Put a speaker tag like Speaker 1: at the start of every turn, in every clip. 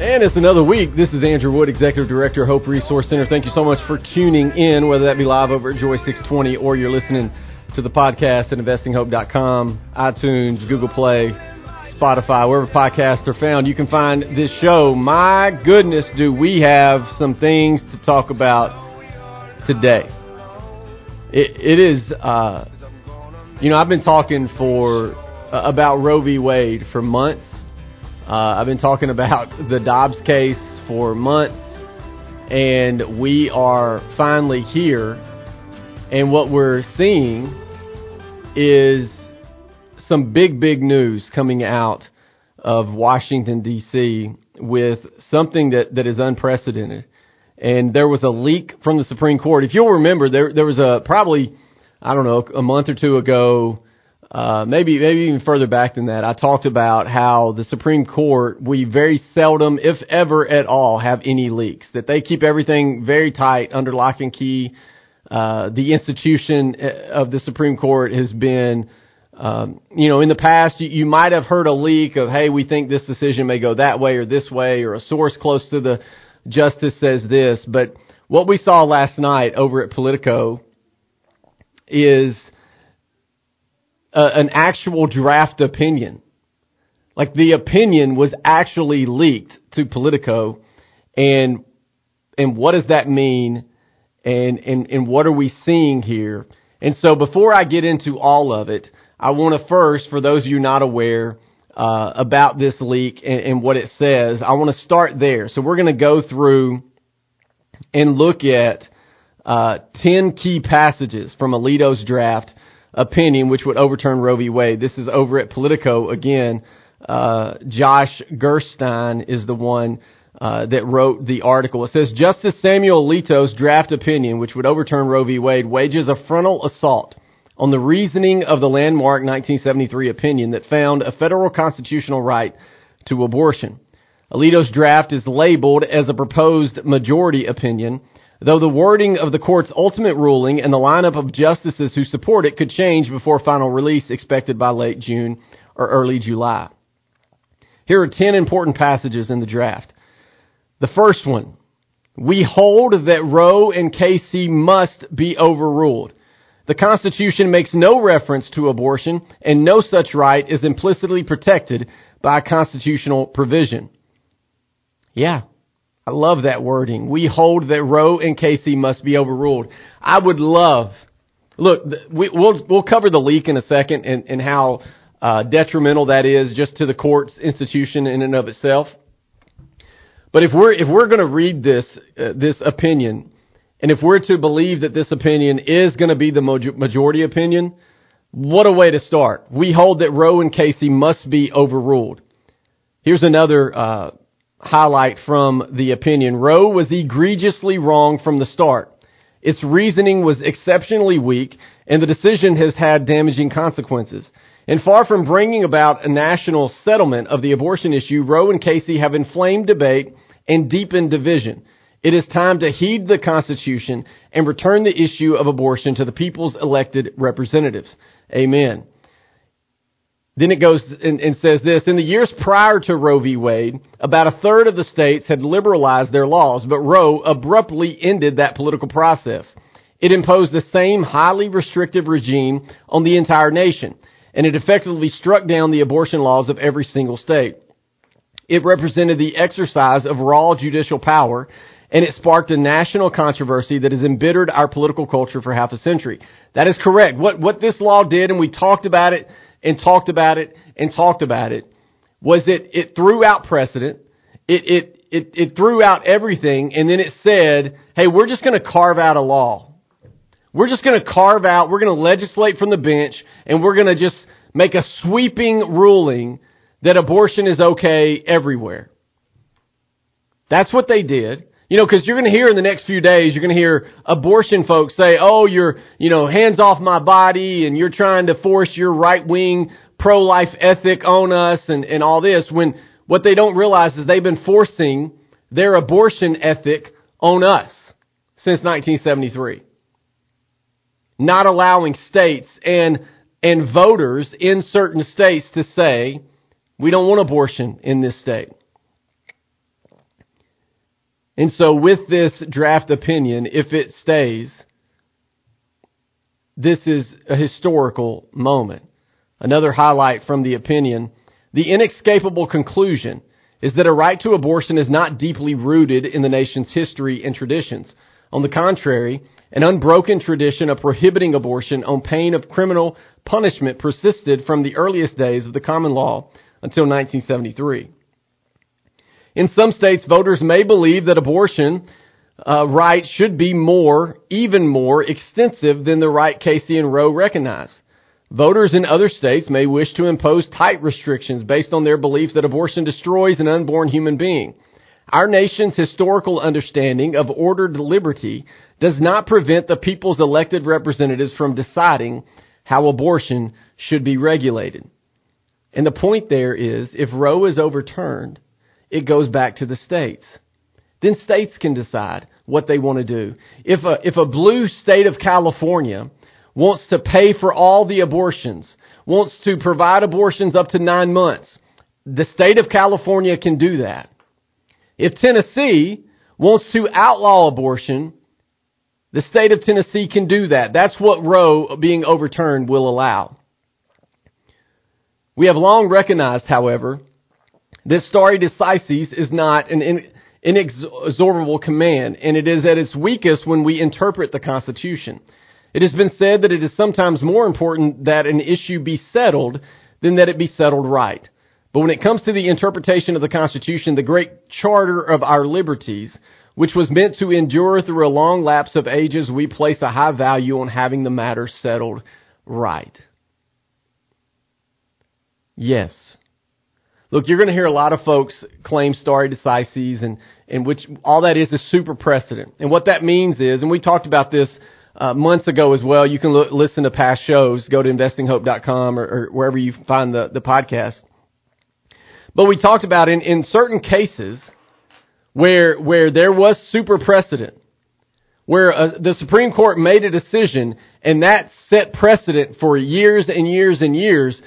Speaker 1: And it's another week. This is Andrew Wood, Executive Director, Hope Resource Center. Thank you so much for tuning in, whether that be live over at Joy 620 or you're listening to the podcast at investinghope.com, iTunes, Google Play, Spotify, wherever podcasts are found. You can find this show. My goodness, do we have some things to talk about today. it, it is, uh, you know, I've been talking for uh, about Roe v. Wade for months. Uh, I've been talking about the Dobbs case for months, and we are finally here. And what we're seeing is some big, big news coming out of Washington, D.C. with something that, that is unprecedented. And there was a leak from the Supreme Court. If you'll remember, there, there was a probably, I don't know, a month or two ago, uh, maybe maybe even further back than that, I talked about how the Supreme Court we very seldom, if ever at all, have any leaks. That they keep everything very tight under lock and key. Uh, the institution uh, of the Supreme Court has been, um, you know, in the past you, you might have heard a leak of, hey, we think this decision may go that way or this way, or a source close to the justice says this. But what we saw last night over at Politico is an actual draft opinion. Like the opinion was actually leaked to Politico, and and what does that mean? And and and what are we seeing here? And so before I get into all of it, I want to first, for those of you not aware uh, about this leak and, and what it says, I want to start there. So we're going to go through and look at uh, 10 key passages from Alito's draft opinion which would overturn Roe v. Wade. This is over at Politico again. Uh, Josh Gerstein is the one uh, that wrote the article. It says Justice Samuel Alito's draft opinion, which would overturn Roe v. Wade, wages a frontal assault on the reasoning of the landmark 1973 opinion that found a federal constitutional right to abortion. Alito's draft is labeled as a proposed majority opinion though the wording of the court's ultimate ruling and the lineup of justices who support it could change before final release expected by late June or early July. Here are 10 important passages in the draft. The first one, we hold that Roe and Casey must be overruled. The Constitution makes no reference to abortion, and no such right is implicitly protected by a constitutional provision. Yeah, I love that wording. We hold that Roe and Casey must be overruled. I would love, look, we, will we'll cover the leak in a second and, and how uh, detrimental that is just to the court's institution in and of itself. But if we're if we're going to read this uh, this opinion, and if we're to believe that this opinion is going to be the majority opinion, what a way to start. We hold that Roe and Casey must be overruled. Here's another uh, highlight from the opinion. Roe was egregiously wrong from the start. Its reasoning was exceptionally weak, and the decision has had damaging consequences. And far from bringing about a national settlement of the abortion issue, Roe and Casey have inflamed debate and deepened division. It is time to heed the Constitution and return the issue of abortion to the people's elected representatives. Amen. Then it goes and, and, says this In the years prior to Roe v. Wade, about a third of the states had liberalized their laws, but Roe abruptly ended that political process. It imposed the same highly restrictive regime on the entire nation, and it effectively struck down the abortion laws of every single state. It represented the exercise of raw judicial power, and it sparked a national controversy that has embittered our political culture for half a century. That is correct. What, what this law did, and we talked about it and talked about it and talked about it was that it threw out precedent. It, it, it, it threw out everything and then it said, hey, we're just going to carve out a law. We're just going to carve out, we're going to legislate from the bench and we're going to just make a sweeping ruling that abortion is okay everywhere. That's what they did. You know, because you're going to hear in the next few days, you're going to hear abortion folks say, "Oh, you're, you know, hands off my body, and you're trying to force your right wing pro life ethic on us, and and all this." When what they don't realize is they've been forcing their abortion ethic on us since 1973, not allowing states and and voters in certain states to say we don't want abortion in this state. And so with this draft opinion, if it stays, this is a historical moment. Another highlight from the opinion, the inescapable conclusion is that a right to abortion is not deeply rooted in the nation's history and traditions. On the contrary, an unbroken tradition of prohibiting abortion on pain of criminal punishment persisted from the earliest days of the common law until 1973. In some states, voters may believe that abortion uh, should be more, even more extensive than the right Casey and Roe recognize. Voters in other states may wish to impose tight restrictions based on their belief that abortion destroys an unborn human being. Our nation's historical understanding of ordered liberty does not prevent the people's elected representatives from deciding how abortion should be regulated. And the point there is, if Roe is overturned, it goes back to the states. Then states can decide what they want to do. If a, if a blue state of California wants to pay for all the abortions, wants to provide abortions up to nine months, the state of California can do that. If Tennessee wants to outlaw abortion, the state of Tennessee can do that. That's what Roe being overturned will allow. We have long recognized, however, that stare decisis is not an inexorable command, and it is at its weakest when we interpret the Constitution. It has been said that it is sometimes more important that an issue be settled than that it be settled right. But when it comes to the interpretation of the Constitution, the great charter of our liberties, which was meant to endure through a long lapse of ages, we place a high value on having the matter settled right. Yes. Look, you're going to hear a lot of folks claim stare decisis and, and which all that is is super precedent. And what that means is, and we talked about this uh, months ago as well. You can listen to past shows. Go to investinghope.com or, or wherever you find the, the podcast. But we talked about in, in certain cases where, where there was super precedent, where uh, the Supreme Court made a decision and that set precedent for years and years and years,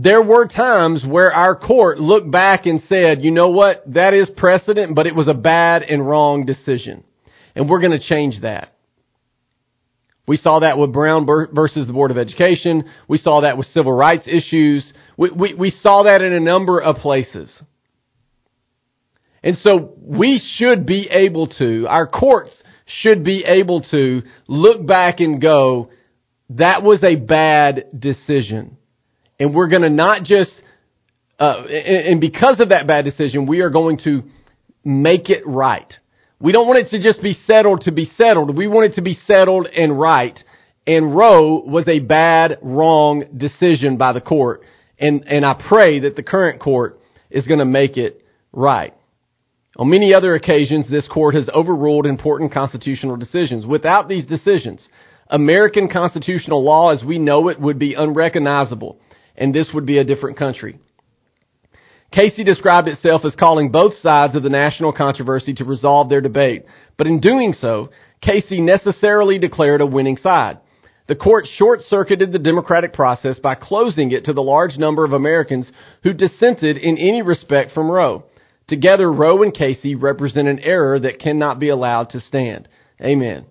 Speaker 1: there were times where our court looked back and said, you know what, that is precedent, but it was a bad and wrong decision. And we're going to change that. We saw that with Brown versus the Board of Education. We saw that with civil rights issues. We, we, we saw that in a number of places. And so we should be able to, our courts should be able to look back and go, that was a bad decision. And we're going to not just, uh, and because of that bad decision, we are going to make it right. We don't want it to just be settled to be settled. We want it to be settled and right. And Roe was a bad, wrong decision by the court. And, and I pray that the current court is going to make it right. On many other occasions, this court has overruled important constitutional decisions. Without these decisions, American constitutional law as we know it would be unrecognizable, and this would be a different country. Casey described itself as calling both sides of the national controversy to resolve their debate, but in doing so, Casey necessarily declared a winning side. The court short-circuited the democratic process by closing it to the large number of Americans who dissented in any respect from Roe. Together, Roe and Casey represent an error that cannot be allowed to stand. Amen.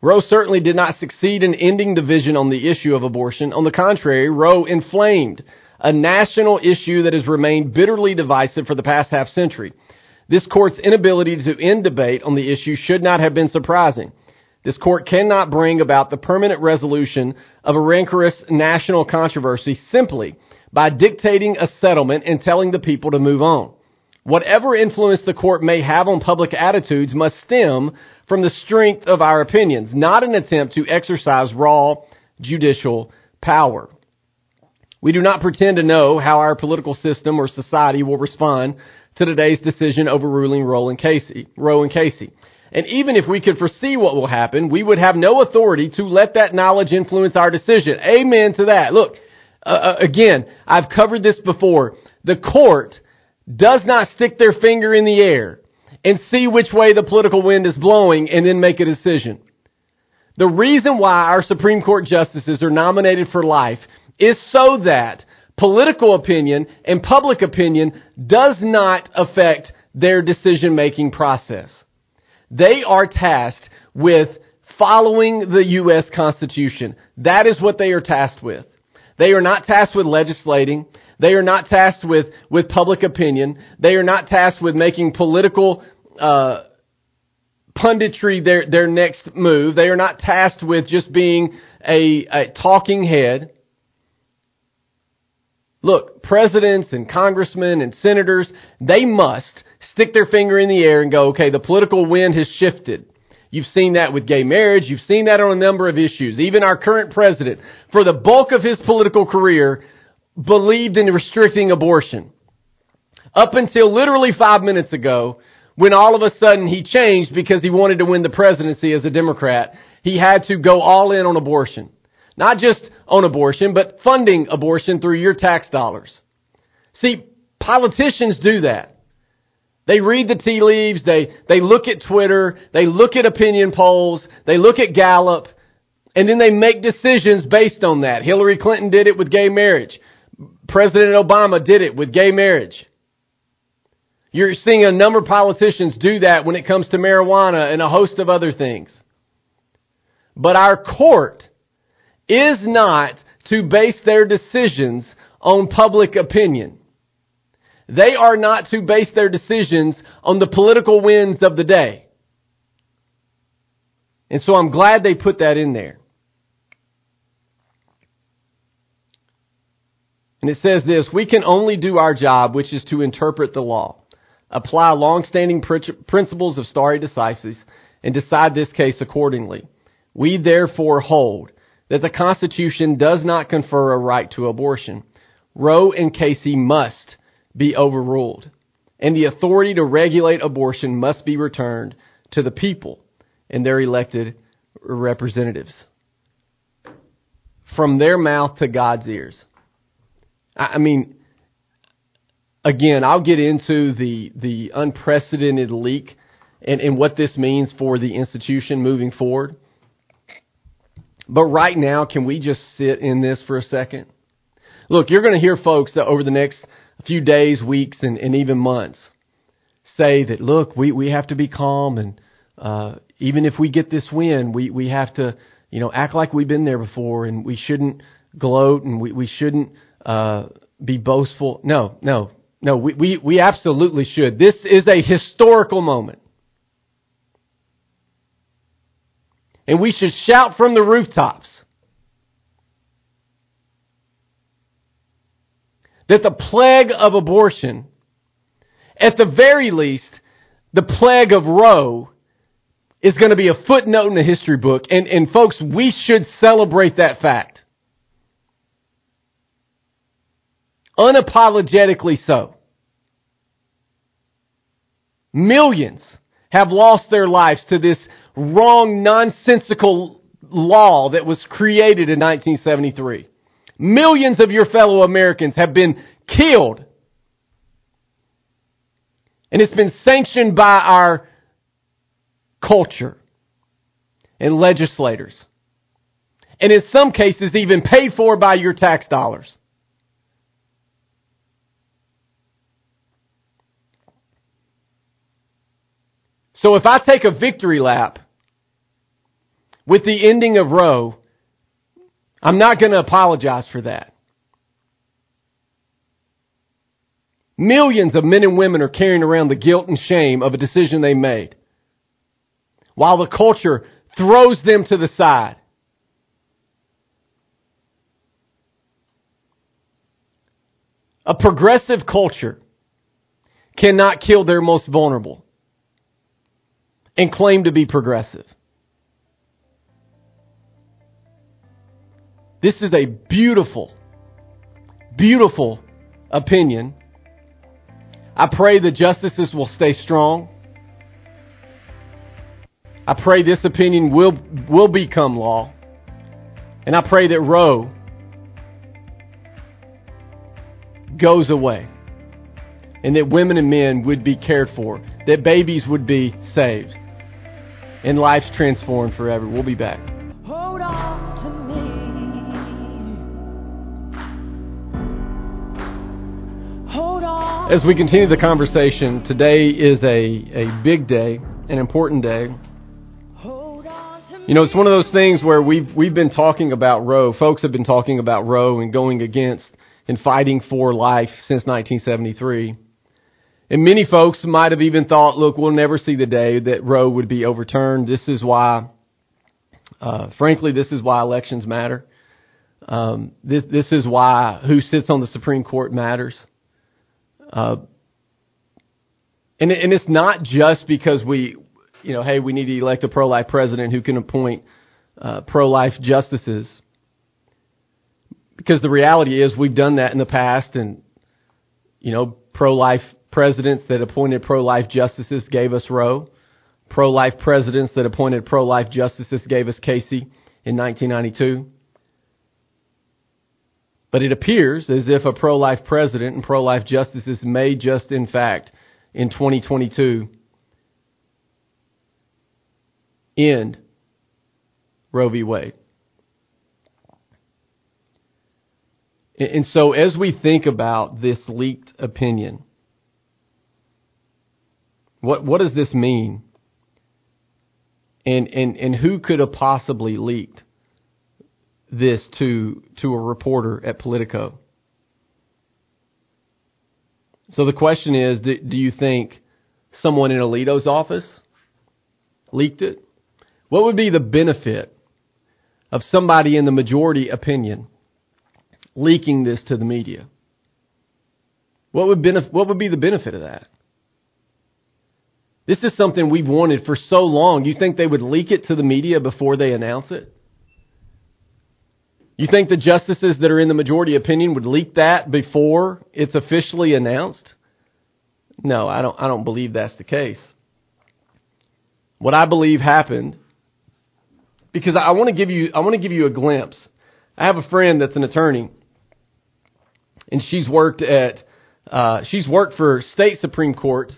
Speaker 1: Roe certainly did not succeed in ending division on the issue of abortion. On the contrary, Roe inflamed a national issue that has remained bitterly divisive for the past half century. This court's inability to end debate on the issue should not have been surprising. This court cannot bring about the permanent resolution of a rancorous national controversy simply by dictating a settlement and telling the people to move on. Whatever influence the court may have on public attitudes must stem from the strength of our opinions, not an attempt to exercise raw judicial power. We do not pretend to know how our political system or society will respond to today's decision overruling Roe and Casey. Roe and Casey. And even if we could foresee what will happen, we would have no authority to let that knowledge influence our decision. Amen to that. Look, uh, uh again, I've covered this before. The court does not stick their finger in the air and see which way the political wind is blowing and then make a decision. The reason why our Supreme Court justices are nominated for life is so that political opinion and public opinion does not affect their decision making process. They are tasked with following the U.S. Constitution. That is what they are tasked with. They are not tasked with legislating. They are not tasked with, with public opinion. They are not tasked with making political uh, punditry their, their next move. They are not tasked with just being a, a talking head. Look, presidents and congressmen and senators, they must stick their finger in the air and go, okay, the political wind has shifted. You've seen that with gay marriage. You've seen that on a number of issues. Even our current president, for the bulk of his political career, believed in restricting abortion. Up until literally five minutes ago, when all of a sudden he changed because he wanted to win the presidency as a Democrat, he had to go all in on abortion. Not just on abortion, but funding abortion through your tax dollars. See, politicians do that. They read the tea leaves, they, they look at Twitter, they look at opinion polls, they look at Gallup, and then they make decisions based on that. Hillary Clinton did it with gay marriage. President Obama did it with gay marriage. You're seeing a number of politicians do that when it comes to marijuana and a host of other things. But our court is not to base their decisions on public opinion. They are not to base their decisions on the political winds of the day. And so I'm glad they put that in there. And it says this, we can only do our job, which is to interpret the law, apply long-standing principles of stare decisis, and decide this case accordingly. We therefore hold that the Constitution does not confer a right to abortion. Roe and Casey must be overruled, and the authority to regulate abortion must be returned to the people and their elected representatives. From their mouth to God's ears. I mean, again, I'll get into the, the unprecedented leak and, and what this means for the institution moving forward. But right now, can we just sit in this for a second? Look, you're going to hear folks over the next few days, weeks, and, and even months say that, look, we, we have to be calm and uh, even if we get this win, we, we have to, you know, act like we've been there before and we shouldn't gloat and we, we shouldn't uh, be boastful. No, no, no, we, we, we absolutely should. This is a historical moment. And we should shout from the rooftops that the plague of abortion, at the very least, the plague of Roe, is going to be a footnote in the history book. And, and folks, we should celebrate that fact. Unapologetically so. Millions have lost their lives to this wrong, nonsensical law that was created in 1973. Millions of your fellow Americans have been killed. And it's been sanctioned by our culture and legislators. And in some cases, even paid for by your tax dollars. So if I take a victory lap with the ending of Roe, I'm not going to apologize for that. Millions of men and women are carrying around the guilt and shame of a decision they made, while the culture throws them to the side. A progressive culture cannot kill their most vulnerable and claim to be progressive. This is a beautiful, beautiful opinion. I pray the justices will stay strong. I pray this opinion will, will become law. And I pray that Roe goes away. And that women and men would be cared for. That babies would be saved. And lives transformed forever. We'll be back.
Speaker 2: hold on.
Speaker 1: As we continue the conversation, today is a, a big day, an important day. You know, it's one of those things where we've we've been talking about Roe. Folks have been talking about Roe and going against and fighting for life since 1973. And many folks might have even thought, look, we'll never see the day that Roe would be overturned. This is why, uh, frankly, this is why elections matter. Um, this this is why who sits on the Supreme Court matters. Uh, and and it's not just because we, you know, hey, we need to elect a pro-life president who can appoint uh, pro-life justices. Because the reality is, we've done that in the past, and you know, pro-life presidents that appointed pro-life justices gave us Roe. Pro-life presidents that appointed pro-life justices gave us Casey in 1992. But it appears as if a pro life president and pro life justices may just, in fact, in 2022, end Roe v. Wade. And so, as we think about this leaked opinion, what what does this mean? And and and who could have possibly leaked this to to a reporter at Politico. So the question is, do, you think someone in Alito's office leaked it? What would be the benefit of somebody in the majority opinion leaking this to the media? What would benef- what would be the benefit of that? This is something we've wanted for so long. You think they would leak it to the media before they announce it? You think the justices that are in the majority opinion would leak that before it's officially announced? No, I don't I don't believe that's the case. What I believe happened because I want to give you I want to give you a glimpse. I have a friend that's an attorney and she's worked at uh, she's worked for state supreme courts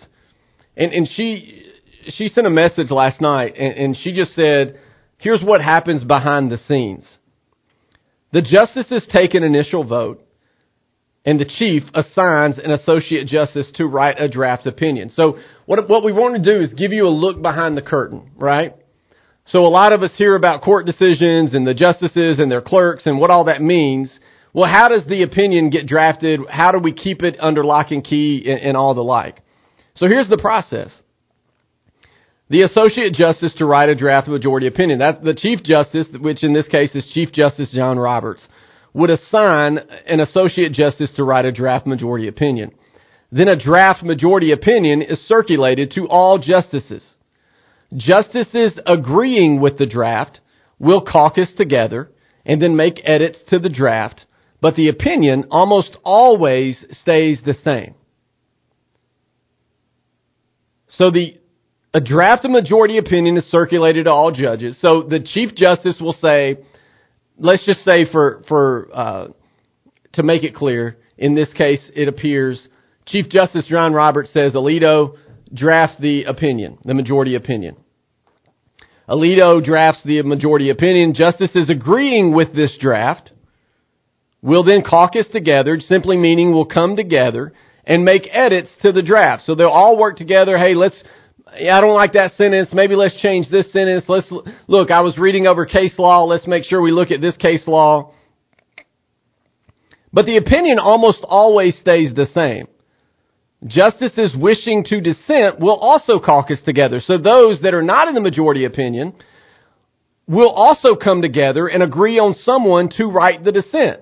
Speaker 1: and and she she sent a message last night and, and she just said here's what happens behind the scenes the justices take an initial vote, and the chief assigns an associate justice to write a draft opinion. So what, what we want to do is give you a look behind the curtain, right? So a lot of us hear about court decisions and the justices and their clerks and what all that means. Well, how does the opinion get drafted? How do we keep it under lock and key and, and all the like? So here's the process the Associate Justice to write a draft majority opinion. The Chief Justice, which in this case is Chief Justice John Roberts, would assign an Associate Justice to write a draft majority opinion. Then a draft majority opinion is circulated to all justices. Justices agreeing with the draft will caucus together and then make edits to the draft, but the opinion almost always stays the same. So the a draft of majority opinion is circulated to all judges. So the Chief Justice will say, let's just say for, for, uh, to make it clear, in this case, it appears Chief Justice John Roberts says, Alito, draft the opinion, the majority opinion. Alito drafts the majority opinion. Justices agreeing with this draft We'll then caucus together, simply meaning we'll come together and make edits to the draft. So they'll all work together. Hey, let's, I don't like that sentence. Maybe let's change this sentence. Let's look, I was reading over case law. Let's make sure we look at this case law. But the opinion almost always stays the same. Justices wishing to dissent will also caucus together. So those that are not in the majority opinion will also come together and agree on someone to write the dissent.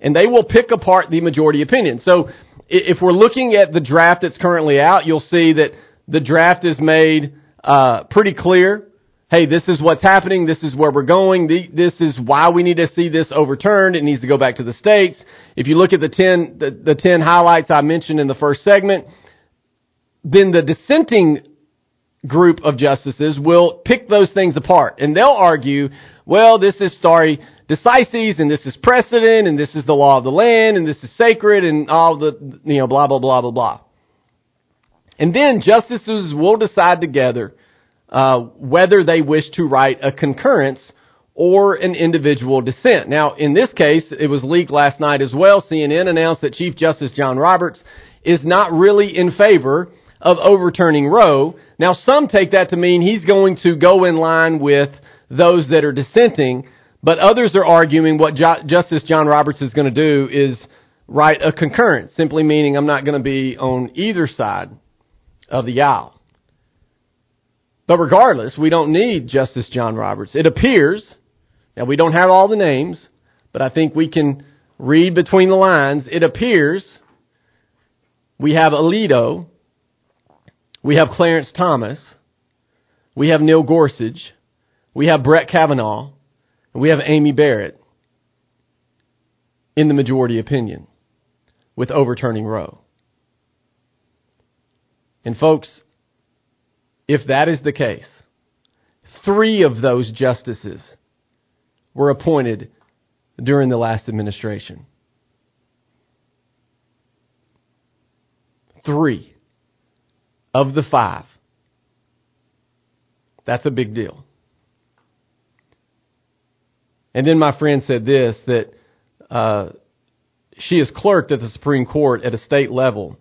Speaker 1: And they will pick apart the majority opinion. So if we're looking at the draft that's currently out, you'll see that the draft is made uh, pretty clear. Hey, this is what's happening. This is where we're going. The, this is why we need to see this overturned. It needs to go back to the states. If you look at the ten the, the ten highlights I mentioned in the first segment, then the dissenting group of justices will pick those things apart and they'll argue, well, this is stare decisis and this is precedent and this is the law of the land and this is sacred and all the, you know, blah, blah, blah, blah, blah. And then justices will decide together uh, whether they wish to write a concurrence or an individual dissent. Now, in this case, it was leaked last night as well. CNN announced that Chief Justice John Roberts is not really in favor of overturning Roe. Now, some take that to mean he's going to go in line with those that are dissenting, but others are arguing what jo- Justice John Roberts is going to do is write a concurrence, simply meaning I'm not going to be on either side of the aisle. But regardless, we don't need Justice John Roberts. It appears, now we don't have all the names, but I think we can read between the lines. It appears we have Alito, we have Clarence Thomas, we have Neil Gorsuch, we have Brett Kavanaugh, we have Amy Barrett in the majority opinion with overturning Roe. And folks, if that is the case, three of those justices were appointed during the last administration. Three of the five. That's a big deal. And then my friend said this that uh, she is clerked at the Supreme Court at a state level.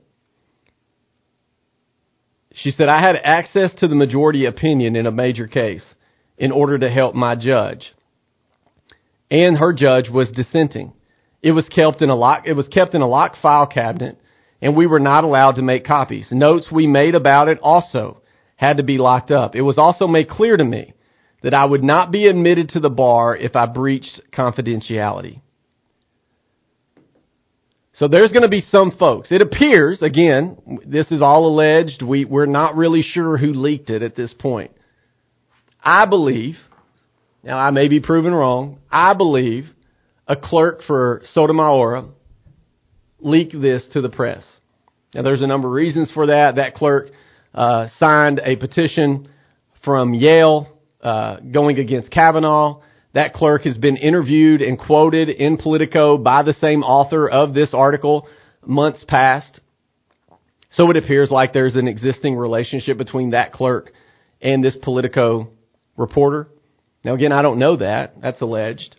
Speaker 1: She said, I had access to the majority opinion in a major case in order to help my judge. And her judge was dissenting. It was kept in a lock, it was kept in a locked file cabinet and we were not allowed to make copies. Notes we made about it also had to be locked up. It was also made clear to me that I would not be admitted to the bar if I breached confidentiality. So there's going to be some folks. It appears, again, this is all alleged. We, we're not really sure who leaked it at this point. I believe, now I may be proven wrong, I believe a clerk for Sotomayor leaked this to the press. Now there's a number of reasons for that. That clerk uh, signed a petition from Yale uh, going against Kavanaugh. That clerk has been interviewed and quoted in Politico by the same author of this article months past. So it appears like there's an existing relationship between that clerk and this Politico reporter. Now again, I don't know that. That's alleged.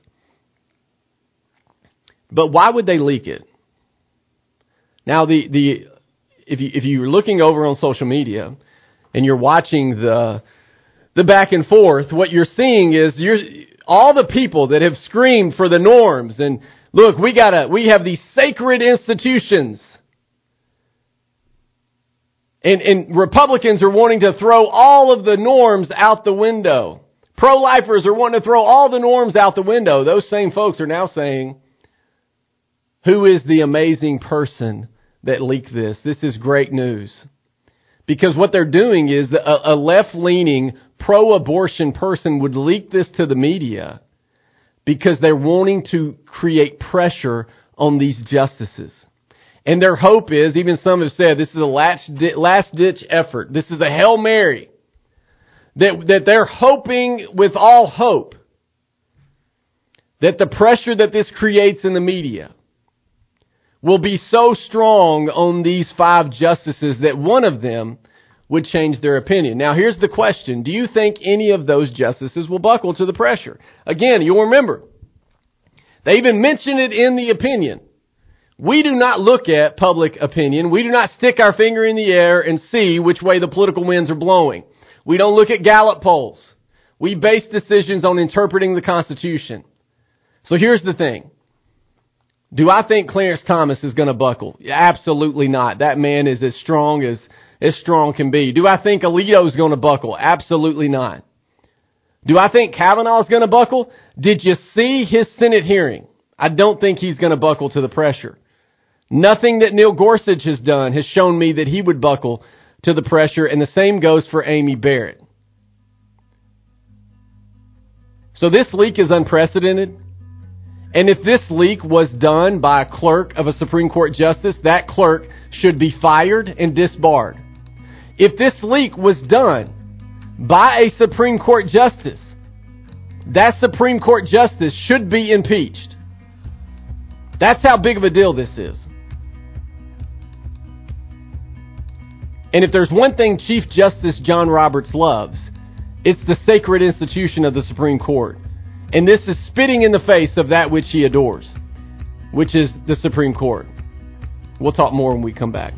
Speaker 1: But why would they leak it? Now the, the, if you, if you're looking over on social media and you're watching the, the back and forth, what you're seeing is you're, all the people that have screamed for the norms and look, we gotta, we have these sacred institutions. And, and Republicans are wanting to throw all of the norms out the window. Pro-lifers are wanting to throw all the norms out the window. Those same folks are now saying, who is the amazing person that leaked this? This is great news. Because what they're doing is a, left leaning pro abortion person would leak this to the media because they're wanting to create pressure on these justices. And their hope is, even some have said, this is a last, ditch effort. This is a Hail Mary. That, that they're hoping with all hope that the pressure that this creates in the media will be so strong on these five justices that one of them would change their opinion. Now here's the question. Do you think any of those justices will buckle to the pressure? Again, you'll remember, they even mention it in the opinion. We do not look at public opinion. We do not stick our finger in the air and see which way the political winds are blowing. We don't look at Gallup polls. We base decisions on interpreting the Constitution. So here's the thing. Do I think Clarence Thomas is going to buckle? Absolutely not. That man is as strong as, as strong can be. Do I think Alito is going to buckle? Absolutely not. Do I think Kavanaugh is going to buckle? Did you see his Senate hearing? I don't think he's going to buckle to the pressure. Nothing that Neil Gorsuch has done has shown me that he would buckle to the pressure, and the same goes for Amy Barrett. So this leak is unprecedented. And if this leak was done by a clerk of a Supreme Court justice, that clerk should be fired and disbarred. If this leak was done by a Supreme Court justice, that Supreme Court justice should be impeached. That's how big of a deal this is. And if there's one thing Chief Justice John Roberts loves, it's the sacred institution of the Supreme Court. And this is spitting in the face of that which he adores, which is the Supreme Court. We'll talk more when we come back.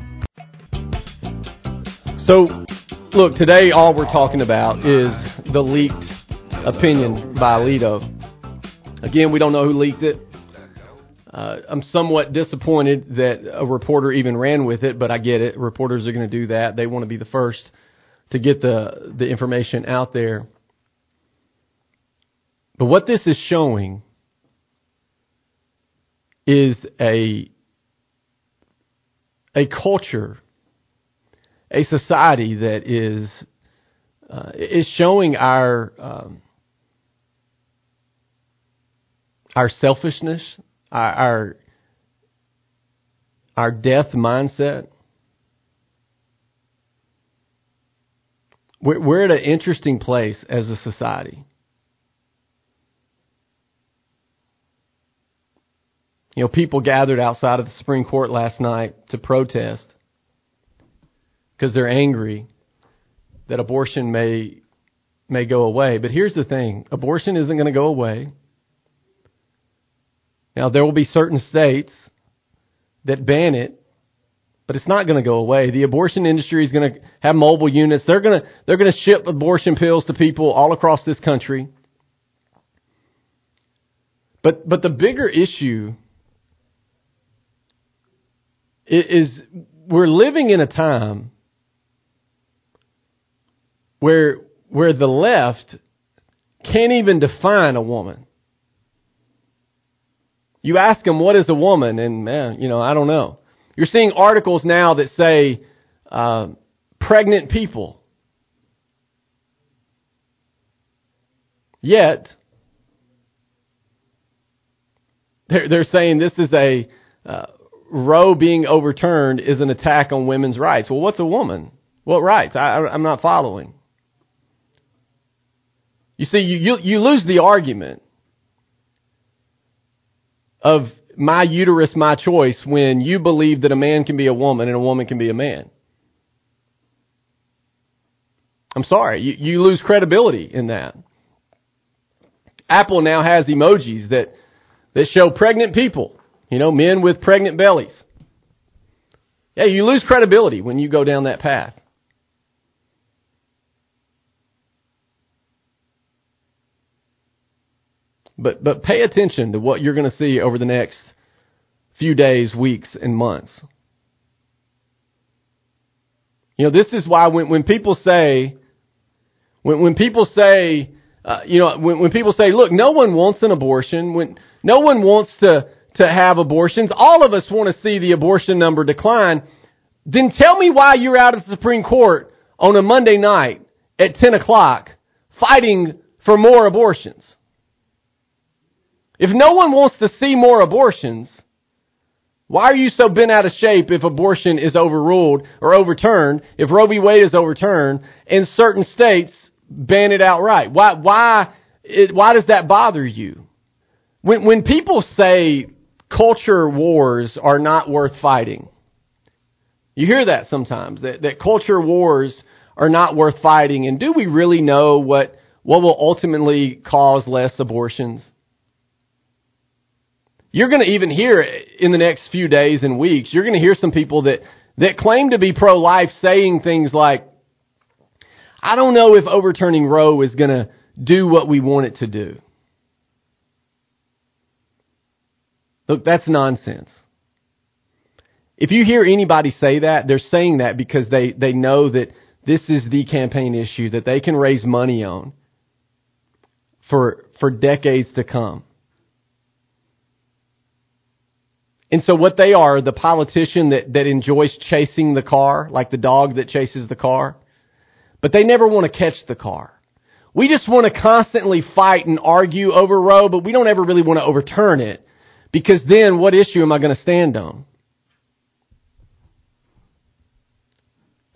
Speaker 1: So, look, today all we're talking about is the leaked opinion by Alito. Again, we don't know who leaked it. Uh, I'm somewhat disappointed that a reporter even ran with it, but I get it. Reporters are going to do that. They want to be the first to get the the information out there. But what this is showing is a a culture a society that is uh, is showing our um, our selfishness, our, our death mindset. We're, we're at an interesting place as a society. You know, people gathered outside of the Supreme Court last night to protest because they're angry that abortion may may go away. But here's the thing, abortion isn't going to go away. Now there will be certain states that ban it, but it's not going to go away. The abortion industry is going to have mobile units. They're going to they're going to ship abortion pills to people all across this country. But but the bigger issue is we're living in a time where where the left can't even define a woman. You ask them what is a woman, and man, you know I don't know. You're seeing articles now that say uh, pregnant people. Yet they're, they're saying this is a uh, Roe being overturned is an attack on women's rights. Well, what's a woman? What rights? I, I'm not following. You see, you, you, you lose the argument of my uterus, my choice when you believe that a man can be a woman and a woman can be a man. I'm sorry, you, you lose credibility in that. Apple now has emojis that, that show pregnant people, you know, men with pregnant bellies. Yeah, you lose credibility when you go down that path. But but pay attention to what you're going to see over the next few days, weeks, and months. You know, this is why when when people say when when people say uh, you know when when people say, look, no one wants an abortion, when no one wants to to have abortions, all of us want to see the abortion number decline. Then tell me why you're out at the Supreme Court on a Monday night at 10 o'clock fighting for more abortions. If no one wants to see more abortions, why are you so bent out of shape if abortion is overruled or overturned, if Roe v. Wade is overturned, and certain states ban it outright? Why, why, it, why does that bother you? When, when people say culture wars are not worth fighting, you hear that sometimes, that, that culture wars are not worth fighting, and do we really know what, what will ultimately cause less abortions? You're going to even hear in the next few days and weeks, you're going to hear some people that, that claim to be pro-life saying things like, I don't know if overturning Roe is going to do what we want it to do. Look, that's nonsense. If you hear anybody say that, they're saying that because they, they know that this is the campaign issue that they can raise money on for, for decades to come. And so what they are, the politician that, that enjoys chasing the car, like the dog that chases the car, but they never want to catch the car. We just want to constantly fight and argue over Roe, but we don't ever really want to overturn it because then what issue am I going to stand on?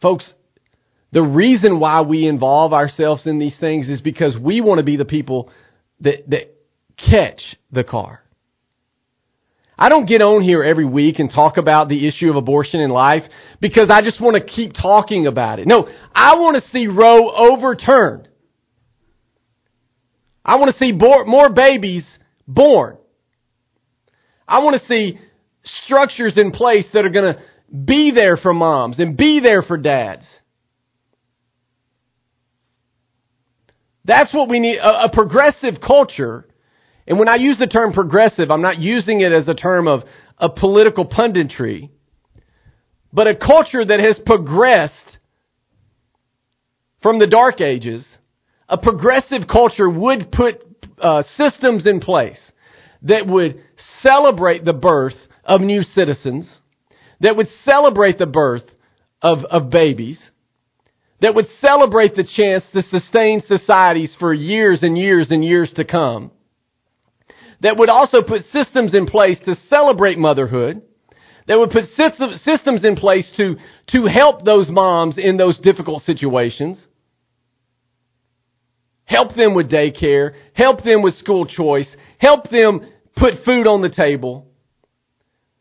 Speaker 1: Folks, the reason why we involve ourselves in these things is because we want to be the people that, that catch the car. I don't get on here every week and talk about the issue of abortion in life because I just want to keep talking about it. No, I want to see Roe overturned. I want to see more babies born. I want to see structures in place that are going to be there for moms and be there for dads. That's what we need a, a progressive culture and when I use the term progressive, I'm not using it as a term of, of political punditry, but a culture that has progressed from the dark ages, a progressive culture would put uh, systems in place that would celebrate the birth of new citizens, that would celebrate the birth of, of babies, that would celebrate the chance to sustain societies for years and years and years to come, that would also put systems in place to celebrate motherhood, that would put systems in place to, to help those moms in those difficult situations, help them with daycare, help them with school choice, help them put food on the table.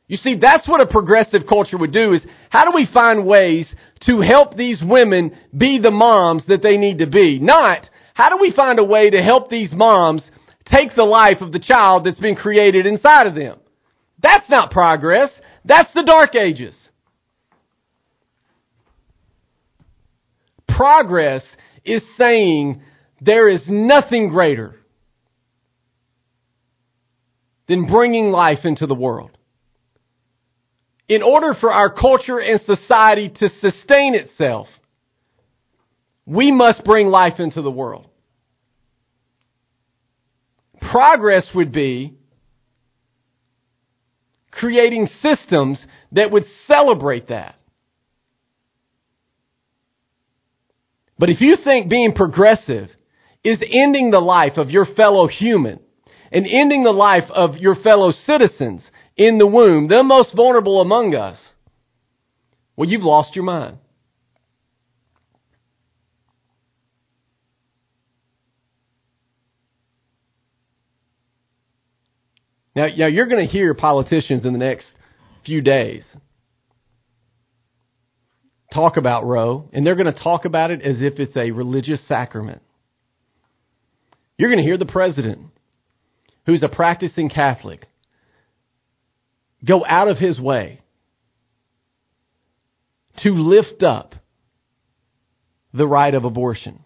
Speaker 1: You see, that's what a progressive culture would do is how do we find ways to help these women be the moms that they need to be? Not, how do we find a way to help these moms take the life of the child that's been created inside of them? That's not progress. That's the dark ages. Progress is saying there is nothing greater than bringing life into the world. In order for our culture and society to sustain itself, we must bring life into the world. Progress would be creating systems that would celebrate that. But if you think being progressive is ending the life of your fellow human and ending the life of your fellow citizens in the womb, the most vulnerable among us, well, you've lost your mind. Now, now you're going to hear politicians in the next few days talk about Roe, and they're going to talk about it as if it's a religious sacrament. You're going to hear the president, who's a practicing Catholic, go out of his way to lift up the right of abortion.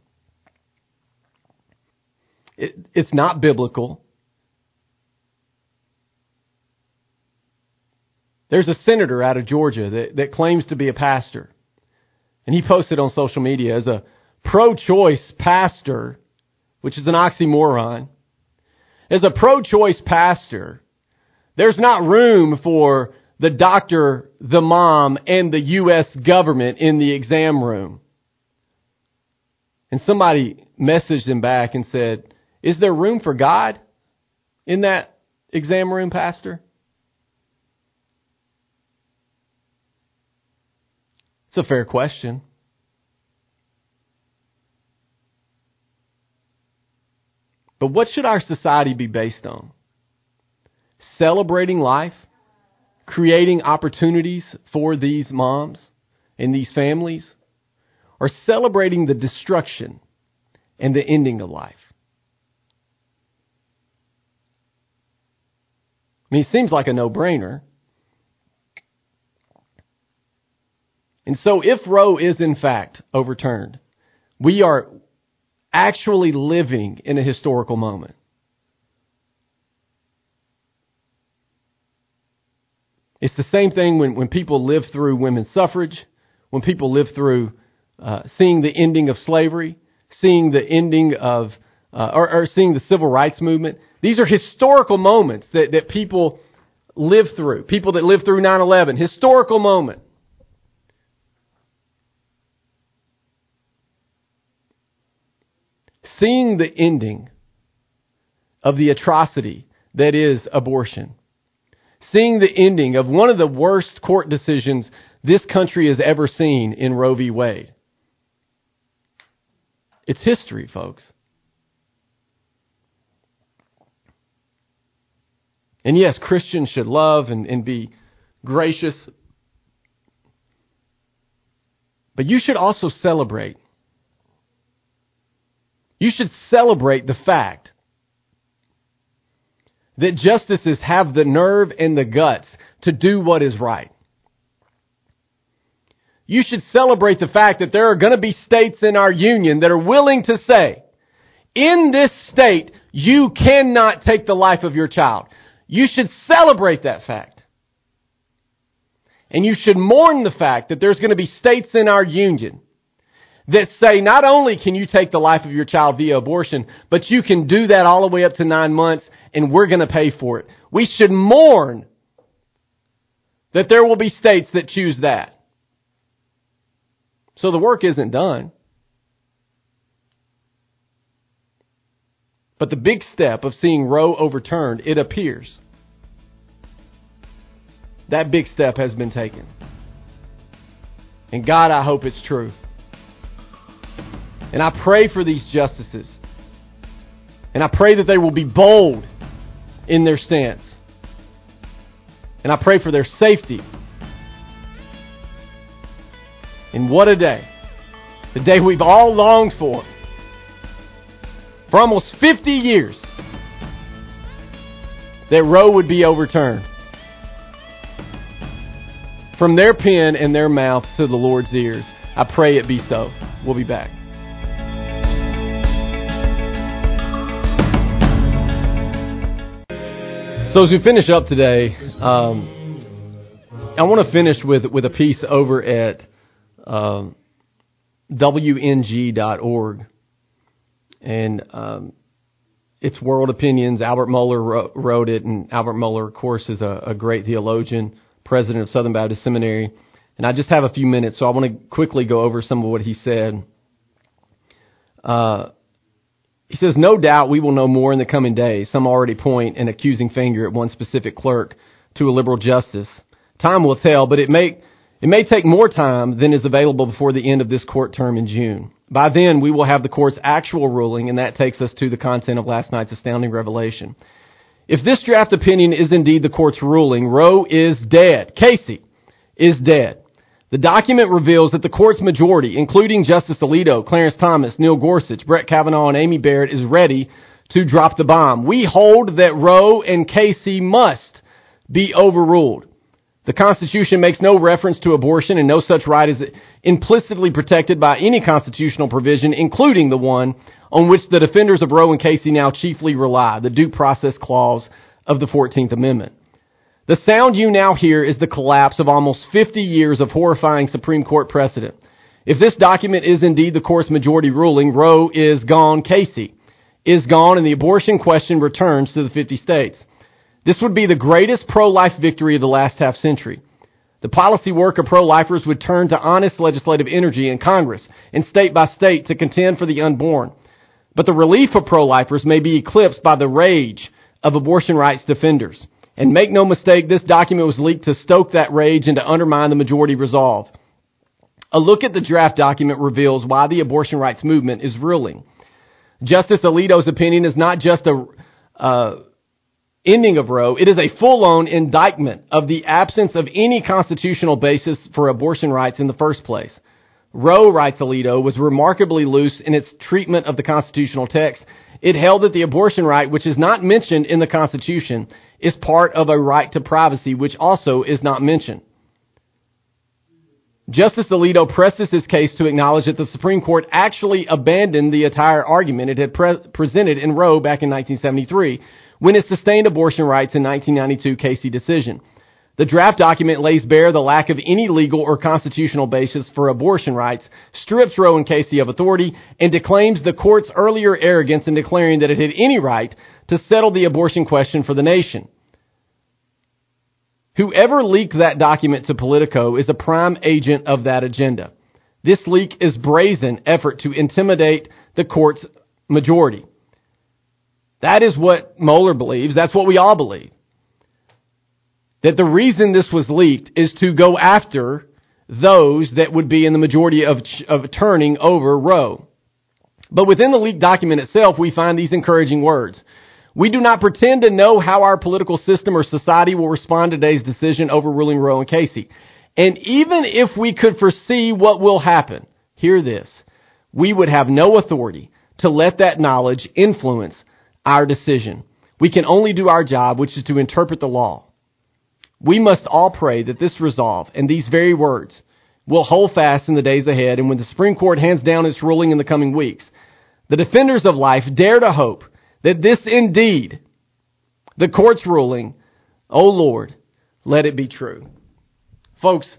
Speaker 1: It, it's not biblical. There's a senator out of Georgia that, that claims to be a pastor. And he posted on social media as a pro choice pastor which is an oxymoron. As a pro-choice pastor, there's not room for the doctor, the mom, and the U.S. government in the exam room. And somebody messaged him back and said, Is there room for God in that exam room, Pastor? It's a fair question. But what should our society be based on? Celebrating life, creating opportunities for these moms and these families, or celebrating the destruction and the ending of life? I mean, it seems like a no brainer. And so, if Roe is in fact overturned, we are actually living in a historical moment. It's the same thing when, when people live through women's suffrage, when people live through uh, seeing the ending of slavery, seeing the ending of, uh, or, or seeing the civil rights movement. These are historical moments that, that people live through. People that live through 9 11, historical moment. Seeing the ending of the atrocity that is abortion, seeing the ending of one of the worst court decisions this country has ever seen in Roe v. Wade. It's history, folks. And yes, Christians should love and, and be gracious. But you should also celebrate you should celebrate the fact that justices have the nerve and the guts to do what is right. You should celebrate the fact that there are going to be states in our union that are willing to say, In this state, you cannot take the life of your child. You should celebrate that fact. And you should mourn the fact that there's going to be states in our union that say not only can you take the life of your child via abortion, but you can do that all the way up to nine months and we're going to pay for it. We should mourn that there will be states that choose that. So the work isn't done. But the big step of seeing Roe overturned, it appears, that big step has been taken. And God, I hope it's true. And I pray for these justices. And I pray that they will be bold in their stance. And I pray for their safety. And what a day. The day we've all longed for. For almost 50 years. That Roe would be overturned. From their pen and their mouth to the Lord's ears. I pray it be so. We'll be back. So as we finish up today, um, I want to finish with with a piece over at um, WNG.org, and um, it's World Opinions. Albert Mohler wrote, it, and Albert Mohler, of course, is a, a great theologian, president of Southern Baptist Seminary. And I just have a few minutes, so I want to quickly go over some of what he said. Uh, he says, No doubt we will know more in the coming days. Some already point an accusing finger at one specific clerk to a liberal justice. Time will tell, but it may, it may take more time than is available before the end of this court term in June. By then, we will have the court's actual ruling, and that takes us to the content of last night's astounding revelation. If this draft opinion is indeed the court's ruling, Roe is dead. Casey is dead. The document reveals that the court's majority, including Justice Alito, Clarence Thomas, Neil Gorsuch, Brett Kavanaugh, and Amy Barrett, is ready to drop the bomb. We hold that Roe and Casey must be overruled. The Constitution makes no reference to abortion, and no such right is implicitly protected by any constitutional provision, including the one on which the defenders of Roe and Casey now chiefly rely, the Due Process Clause of the 14th Amendment. The sound you now hear is the collapse of almost 50 years of horrifying Supreme Court precedent. If this document is indeed the court's majority ruling, Roe is gone, Casey is gone, and the abortion question returns to the 50 states. This would be the greatest pro-life victory of the last half century. The policy work of pro-lifers would turn to honest legislative energy in Congress and state by state to contend for the unborn. But the relief of pro-lifers may be eclipsed by the rage of abortion rights defenders. And make no mistake, this document was leaked to stoke that rage and to undermine the majority resolve. A look at the draft document reveals why the abortion rights movement is ruling. Justice Alito's opinion is not just a uh, ending of Roe, it is a full-on indictment of the absence of any constitutional basis for abortion rights in the first place. Roe, writes Alito, was remarkably loose in its treatment of the constitutional text. It held that the abortion right, which is not mentioned in the Constitution, is part of a right to privacy, which also is not mentioned. Justice Alito presses his case to acknowledge that the Supreme Court actually abandoned the entire argument it had pre- presented in Roe back in 1973 when it sustained abortion rights in 1992 Casey decision. The draft document lays bare the lack of any legal or constitutional basis for abortion rights, strips Roe and Casey of authority, and declaims the court's earlier arrogance in declaring that it had any right to settle the abortion question for the nation. Whoever leaked that document to Politico is a prime agent of that agenda. This leak is brazen effort to intimidate the court's majority. That is what Mohler believes. That's what we all believe. That the reason this was leaked is to go after those that would be in the majority of, of turning over Roe. But within the leaked document itself, we find these encouraging words. We do not pretend to know how our political system or society will respond to today's decision overruling Roe and Casey. And even if we could foresee what will happen, hear this, we would have no authority to let that knowledge influence our decision. We can only do our job, which is to interpret the law. We must all pray that this resolve and these very words will hold fast in the days ahead and when the Supreme Court hands down its ruling in the coming weeks, the defenders of life dare to hope that this indeed, the court's ruling, O Lord, let it be true. Folks,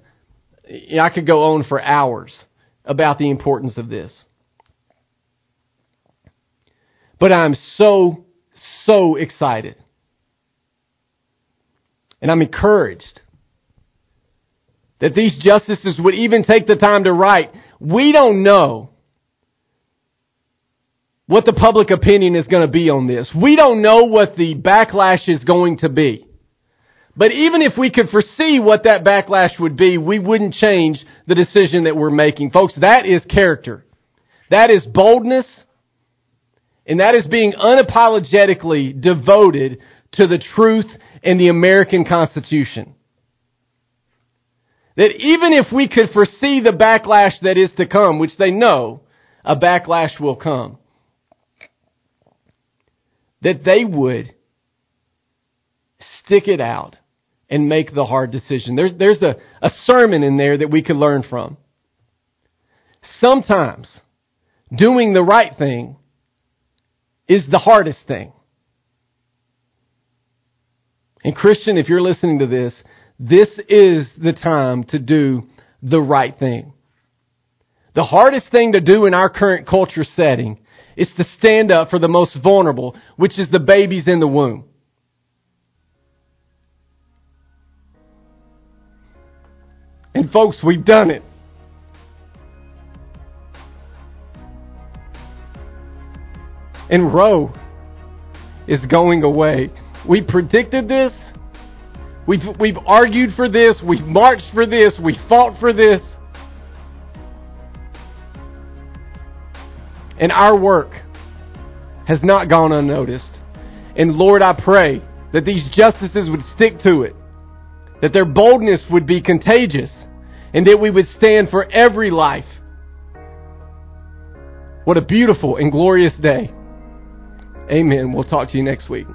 Speaker 1: I could go on for hours about the importance of this. But I'm so, so excited. And I'm encouraged that these justices would even take the time to write, we don't know what the public opinion is going to be on this. We don't know what the backlash is going to be. But even if we could foresee what that backlash would be, we wouldn't change the decision that we're making. Folks, that is character. That is boldness. And that is being unapologetically devoted to the truth and the American Constitution. That even if we could foresee the backlash that is to come, which they know a backlash will come, that they would stick it out and make the hard decision. There's, there's a, a sermon in there that we could learn from. Sometimes doing the right thing is the hardest thing. And Christian, if you're listening to this, this is the time to do the right thing. The hardest thing to do in our current culture setting is to stand up for the most vulnerable, which is the babies in the womb. And folks, we've done it. And Roe is going away. We predicted this. We've, we've argued for this. We've marched for this. We fought for this. And our work has not gone unnoticed. And Lord, I pray that these justices would stick to it, that their boldness would be contagious, and that we would stand for every life. What a beautiful and glorious day. Amen. We'll talk to you next week.